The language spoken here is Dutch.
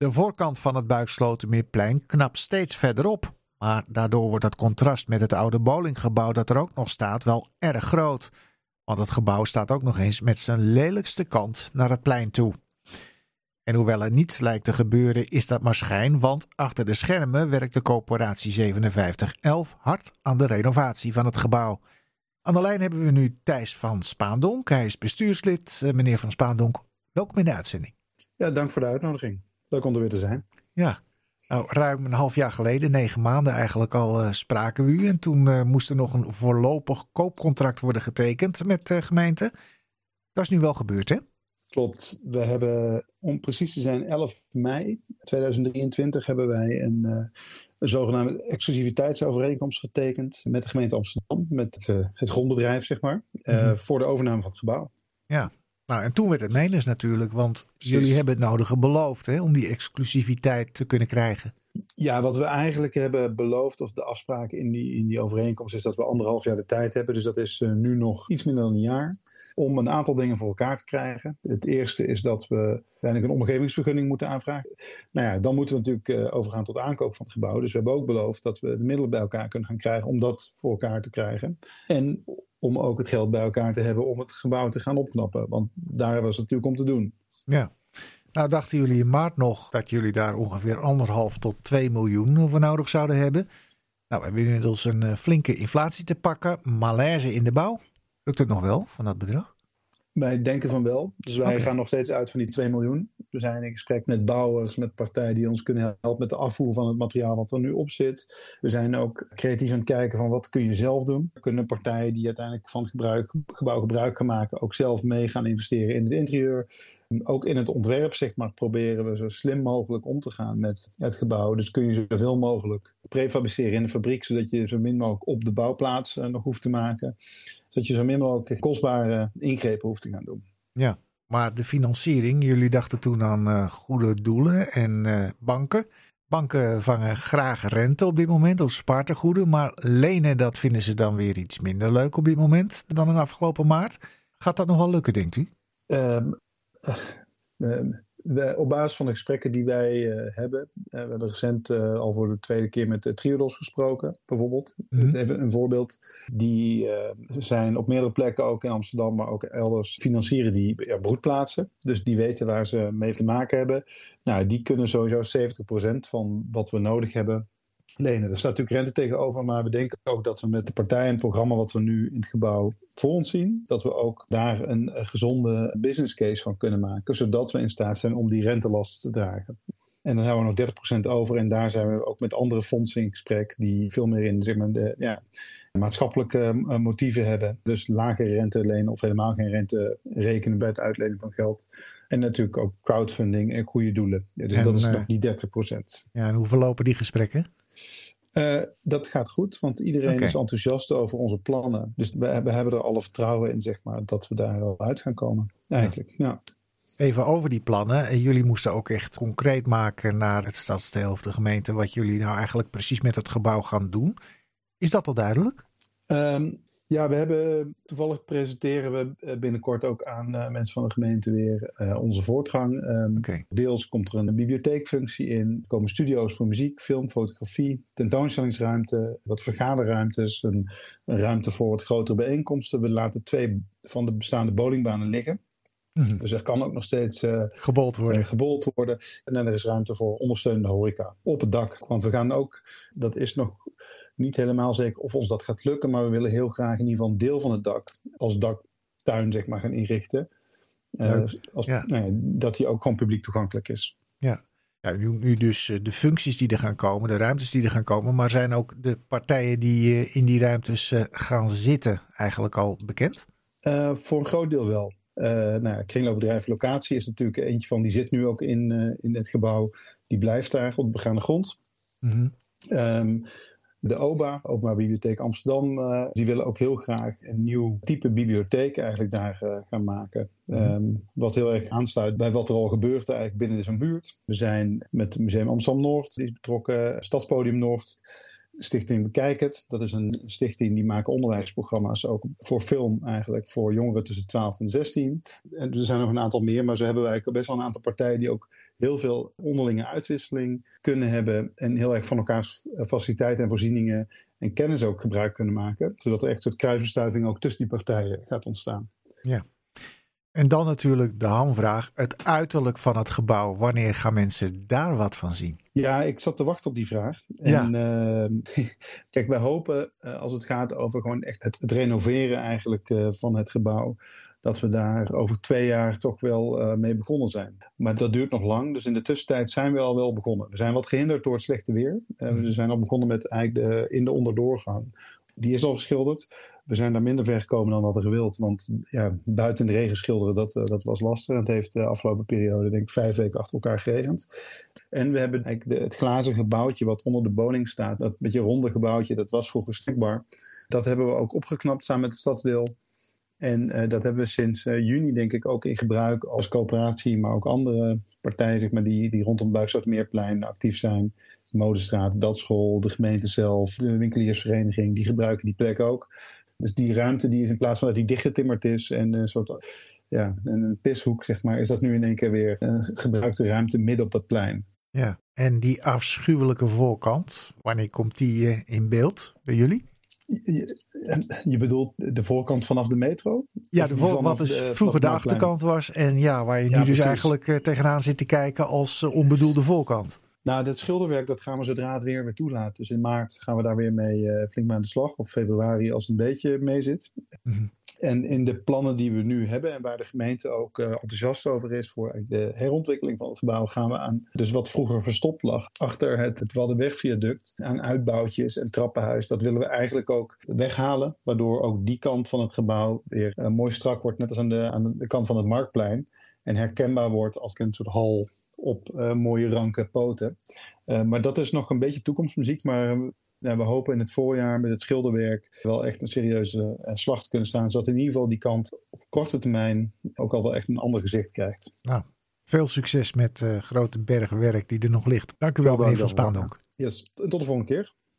De voorkant van het Buikslotermeerplein knapt steeds verder op. Maar daardoor wordt het contrast met het oude bowlinggebouw dat er ook nog staat wel erg groot. Want het gebouw staat ook nog eens met zijn lelijkste kant naar het plein toe. En hoewel er niets lijkt te gebeuren, is dat maar schijn, want achter de schermen werkt de coöperatie 5711 hard aan de renovatie van het gebouw. Aan de lijn hebben we nu Thijs van Spaandonk. Hij is bestuurslid. Eh, meneer van Spaandonk, welkom in de uitzending. Ja, dank voor de uitnodiging. Leuk om er weer te zijn. Ja, nou, ruim een half jaar geleden, negen maanden eigenlijk al, uh, spraken we u. En toen uh, moest er nog een voorlopig koopcontract worden getekend met de gemeente. Dat is nu wel gebeurd, hè? Klopt. We hebben, om precies te zijn, 11 mei 2023 hebben wij een, uh, een zogenaamde exclusiviteitsovereenkomst getekend met de gemeente Amsterdam, met het, het grondbedrijf, zeg maar, mm-hmm. voor de overname van het gebouw. Ja, nou, en toen werd het menens natuurlijk, want jullie hebben het nodige beloofd hè, om die exclusiviteit te kunnen krijgen. Ja, wat we eigenlijk hebben beloofd, of de afspraken in die, in die overeenkomst, is dat we anderhalf jaar de tijd hebben. Dus dat is uh, nu nog iets minder dan een jaar. Om een aantal dingen voor elkaar te krijgen. Het eerste is dat we uiteindelijk een omgevingsvergunning moeten aanvragen. Nou ja, dan moeten we natuurlijk uh, overgaan tot aankoop van het gebouw. Dus we hebben ook beloofd dat we de middelen bij elkaar kunnen gaan krijgen om dat voor elkaar te krijgen. En om ook het geld bij elkaar te hebben om het gebouw te gaan opknappen. Want daar was het natuurlijk om te doen. Ja. Nou, dachten jullie in maart nog dat jullie daar ongeveer anderhalf tot 2 miljoen voor nodig zouden hebben? Nou, we hebben inmiddels een eh, flinke inflatie te pakken. Malaise in de bouw. Lukt het nog wel van dat bedrag? Wij denken van wel. Dus wij okay. gaan nog steeds uit van die 2 miljoen. We zijn in gesprek met bouwers, met partijen die ons kunnen helpen met de afvoer van het materiaal wat er nu op zit. We zijn ook creatief aan het kijken van wat kun je zelf doen. Kunnen partijen die uiteindelijk van het gebruik, gebouw gebruik gaan maken ook zelf mee gaan investeren in het interieur. Ook in het ontwerp zeg maar proberen we zo slim mogelijk om te gaan met het gebouw. Dus kun je zoveel mogelijk prefabriceren in de fabriek zodat je zo min mogelijk op de bouwplaats uh, nog hoeft te maken zodat je zo min mogelijk kostbare ingrepen hoeft te gaan doen. Ja, maar de financiering, jullie dachten toen aan uh, goede doelen en uh, banken. Banken vangen graag rente op dit moment op spaartegoeden, maar lenen dat vinden ze dan weer iets minder leuk op dit moment dan in afgelopen maart. Gaat dat nog wel lukken, denkt u? Um, uh, we, op basis van de gesprekken die wij uh, hebben, uh, we hebben recent uh, al voor de tweede keer met Triodos gesproken, bijvoorbeeld. Mm -hmm. Even een voorbeeld. Die zijn op meerdere plekken, ook in Amsterdam, maar ook elders, financieren die ja, broedplaatsen. Dus die weten waar ze mee te maken hebben. Nou, die kunnen sowieso 70% van wat we nodig hebben lenen. Er staat natuurlijk rente tegenover, maar we denken ook dat we met de partij en het programma wat we nu in het gebouw voor ons zien, dat we ook daar een, gezonde business case van kunnen maken, zodat we in staat zijn om die rentelast te dragen. En dan hebben we nog 30% over en daar zijn we ook met andere fondsen in gesprek die veel meer in zeg maar, de ja, maatschappelijke motieven hebben. Dus lage rente lenen of helemaal geen rente rekenen bij het uitlenen van geld. En natuurlijk ook crowdfunding en goede doelen. Dus en, dat is uh, nog die 30%. Ja, en hoe verlopen die gesprekken? Uh, dat gaat goed, want iedereen okay. is enthousiast over onze plannen. Dus we, we, hebben er alle vertrouwen in, zeg maar, dat we daar wel uit gaan komen. Eigenlijk, ja. ja. Even over die plannen. Jullie moesten ook echt concreet maken naar het stadsdeel of de gemeente wat jullie nou eigenlijk precies met het gebouw gaan doen. Is dat al duidelijk? Um, ja, we hebben toevallig presenteren we binnenkort ook aan uh, mensen van de gemeente weer uh, onze voortgang. Um, okay. Deels komt er een bibliotheekfunctie in. Er komen studio's voor muziek, film, fotografie, tentoonstellingsruimte, wat vergaderruimtes, een, een ruimte voor wat grotere bijeenkomsten. We laten twee van de bestaande bowlingbanen liggen. Mm-hmm. Dus er kan ook nog steeds uh, gebold worden. gebold worden. En dan er is ruimte voor ondersteunende horeca op het dak. Want we gaan ook, dat is nog niet helemaal zeker of ons dat gaat lukken, maar we willen heel graag in ieder geval een deel van het dak als daktuin zeg maar gaan inrichten. Uh, als, ja. nou dat die ook gewoon publiek toegankelijk is. Ja. Ja, nu, nu dus de functies die er gaan komen, de ruimtes die er gaan komen, maar zijn ook de partijen die in die ruimtes gaan zitten eigenlijk al bekend? voor een groot deel wel. Nou ja, kringloopbedrijf Locatie is natuurlijk eentje van, die zit nu ook in, in het gebouw. Die blijft daar op de begaande grond. Mm -hmm. um, de OBA, Openbaar Bibliotheek Amsterdam, uh, die willen ook heel graag een nieuw type bibliotheek eigenlijk daar uh, gaan maken. Mm -hmm. um, wat heel erg aansluit bij wat er al gebeurt eigenlijk binnen zo'n buurt. We zijn met het Museum Amsterdam Noord, die is betrokken, Stadspodium Noord. Stichting Bekijk het. Dat is een stichting die maakt onderwijsprogramma's ook voor film eigenlijk voor jongeren tussen 12 en 16. En er zijn nog een aantal meer, maar zo hebben wij best wel een aantal partijen die ook heel veel onderlinge uitwisseling kunnen hebben en heel erg van elkaars faciliteiten en voorzieningen en kennis ook gebruik kunnen maken, zodat er echt een soort kruisverstuiving ook tussen die partijen gaat ontstaan. Ja. En dan natuurlijk de hamvraag, het uiterlijk van het gebouw. Wanneer gaan mensen daar wat van zien? Ja, ik zat te wachten op die vraag. En ja. uh, kijk, wij hopen uh, als het gaat over gewoon echt het, het renoveren eigenlijk uh, van het gebouw, dat we daar over twee jaar toch wel mee begonnen zijn. Maar dat duurt nog lang, dus in de tussentijd zijn we al wel begonnen. We zijn wat gehinderd door het slechte weer. we zijn al begonnen met eigenlijk de, in de onderdoorgang. Die is al geschilderd we zijn daar minder ver gekomen dan we hadden gewild. Want ja, buiten de regen schilderen, dat, uh, dat was lastig. Het heeft de afgelopen periode, denk ik, vijf weken achter elkaar geregend. En we hebben eigenlijk de, het glazen gebouwtje wat onder de woning staat. Dat beetje ronde gebouwtje, dat was vroeger stukbaar. Dat hebben we ook opgeknapt samen met het stadsdeel. En uh, dat hebben we sinds juni, denk ik, ook in gebruik als coöperatie, maar ook andere partijen zeg maar, die, die rondom Buikstadmeerplein actief zijn. De Modestraat, Datschool, de gemeente zelf, de winkeliersvereniging, die gebruiken die plek ook. Dus die ruimte die is in plaats van dat die dichtgetimmerd is en een soort ja, een pishoek, zeg maar, is dat nu in één keer weer een gebruikte ruimte midden op dat plein. Ja, en die afschuwelijke voorkant, wanneer komt die eh, in beeld bij jullie? Je, je, bedoelt de voorkant vanaf de metro? Ja, de voor, wat dus vroeger de achterkant was. En ja, waar je nu ja, dus eigenlijk uh, tegenaan zit te kijken als uh, onbedoelde voorkant. Nou, dat schilderwerk dat gaan we zodra het weer weer toelaat. Dus in maart gaan we daar weer mee uh, flink mee aan de slag. Of februari als het een beetje mee zit. Mm -hmm. En in de plannen die we nu hebben en waar de gemeente ook uh, enthousiast over is voor de herontwikkeling van het gebouw, gaan we aan, dus wat vroeger verstopt lag, achter het, het Waddenwegviaduct, aan uitbouwtjes en trappenhuis, dat willen we eigenlijk ook weghalen, waardoor ook die kant van het gebouw weer uh, mooi strak wordt, net als aan de, aan de kant van het Marktplein, en herkenbaar wordt als een soort hal op uh, mooie ranke poten. Uh, maar dat is nog een beetje toekomstmuziek. Maar ja, we hopen in het voorjaar met het schilderwerk wel echt een serieuze slag te kunnen staan. Zodat in ieder geval die kant op korte termijn ook al wel echt een ander gezicht krijgt. Nou, veel succes met grote bergen werk die er nog ligt. Dank u wel, meneer Van Spaandonk. Yes, tot de volgende keer.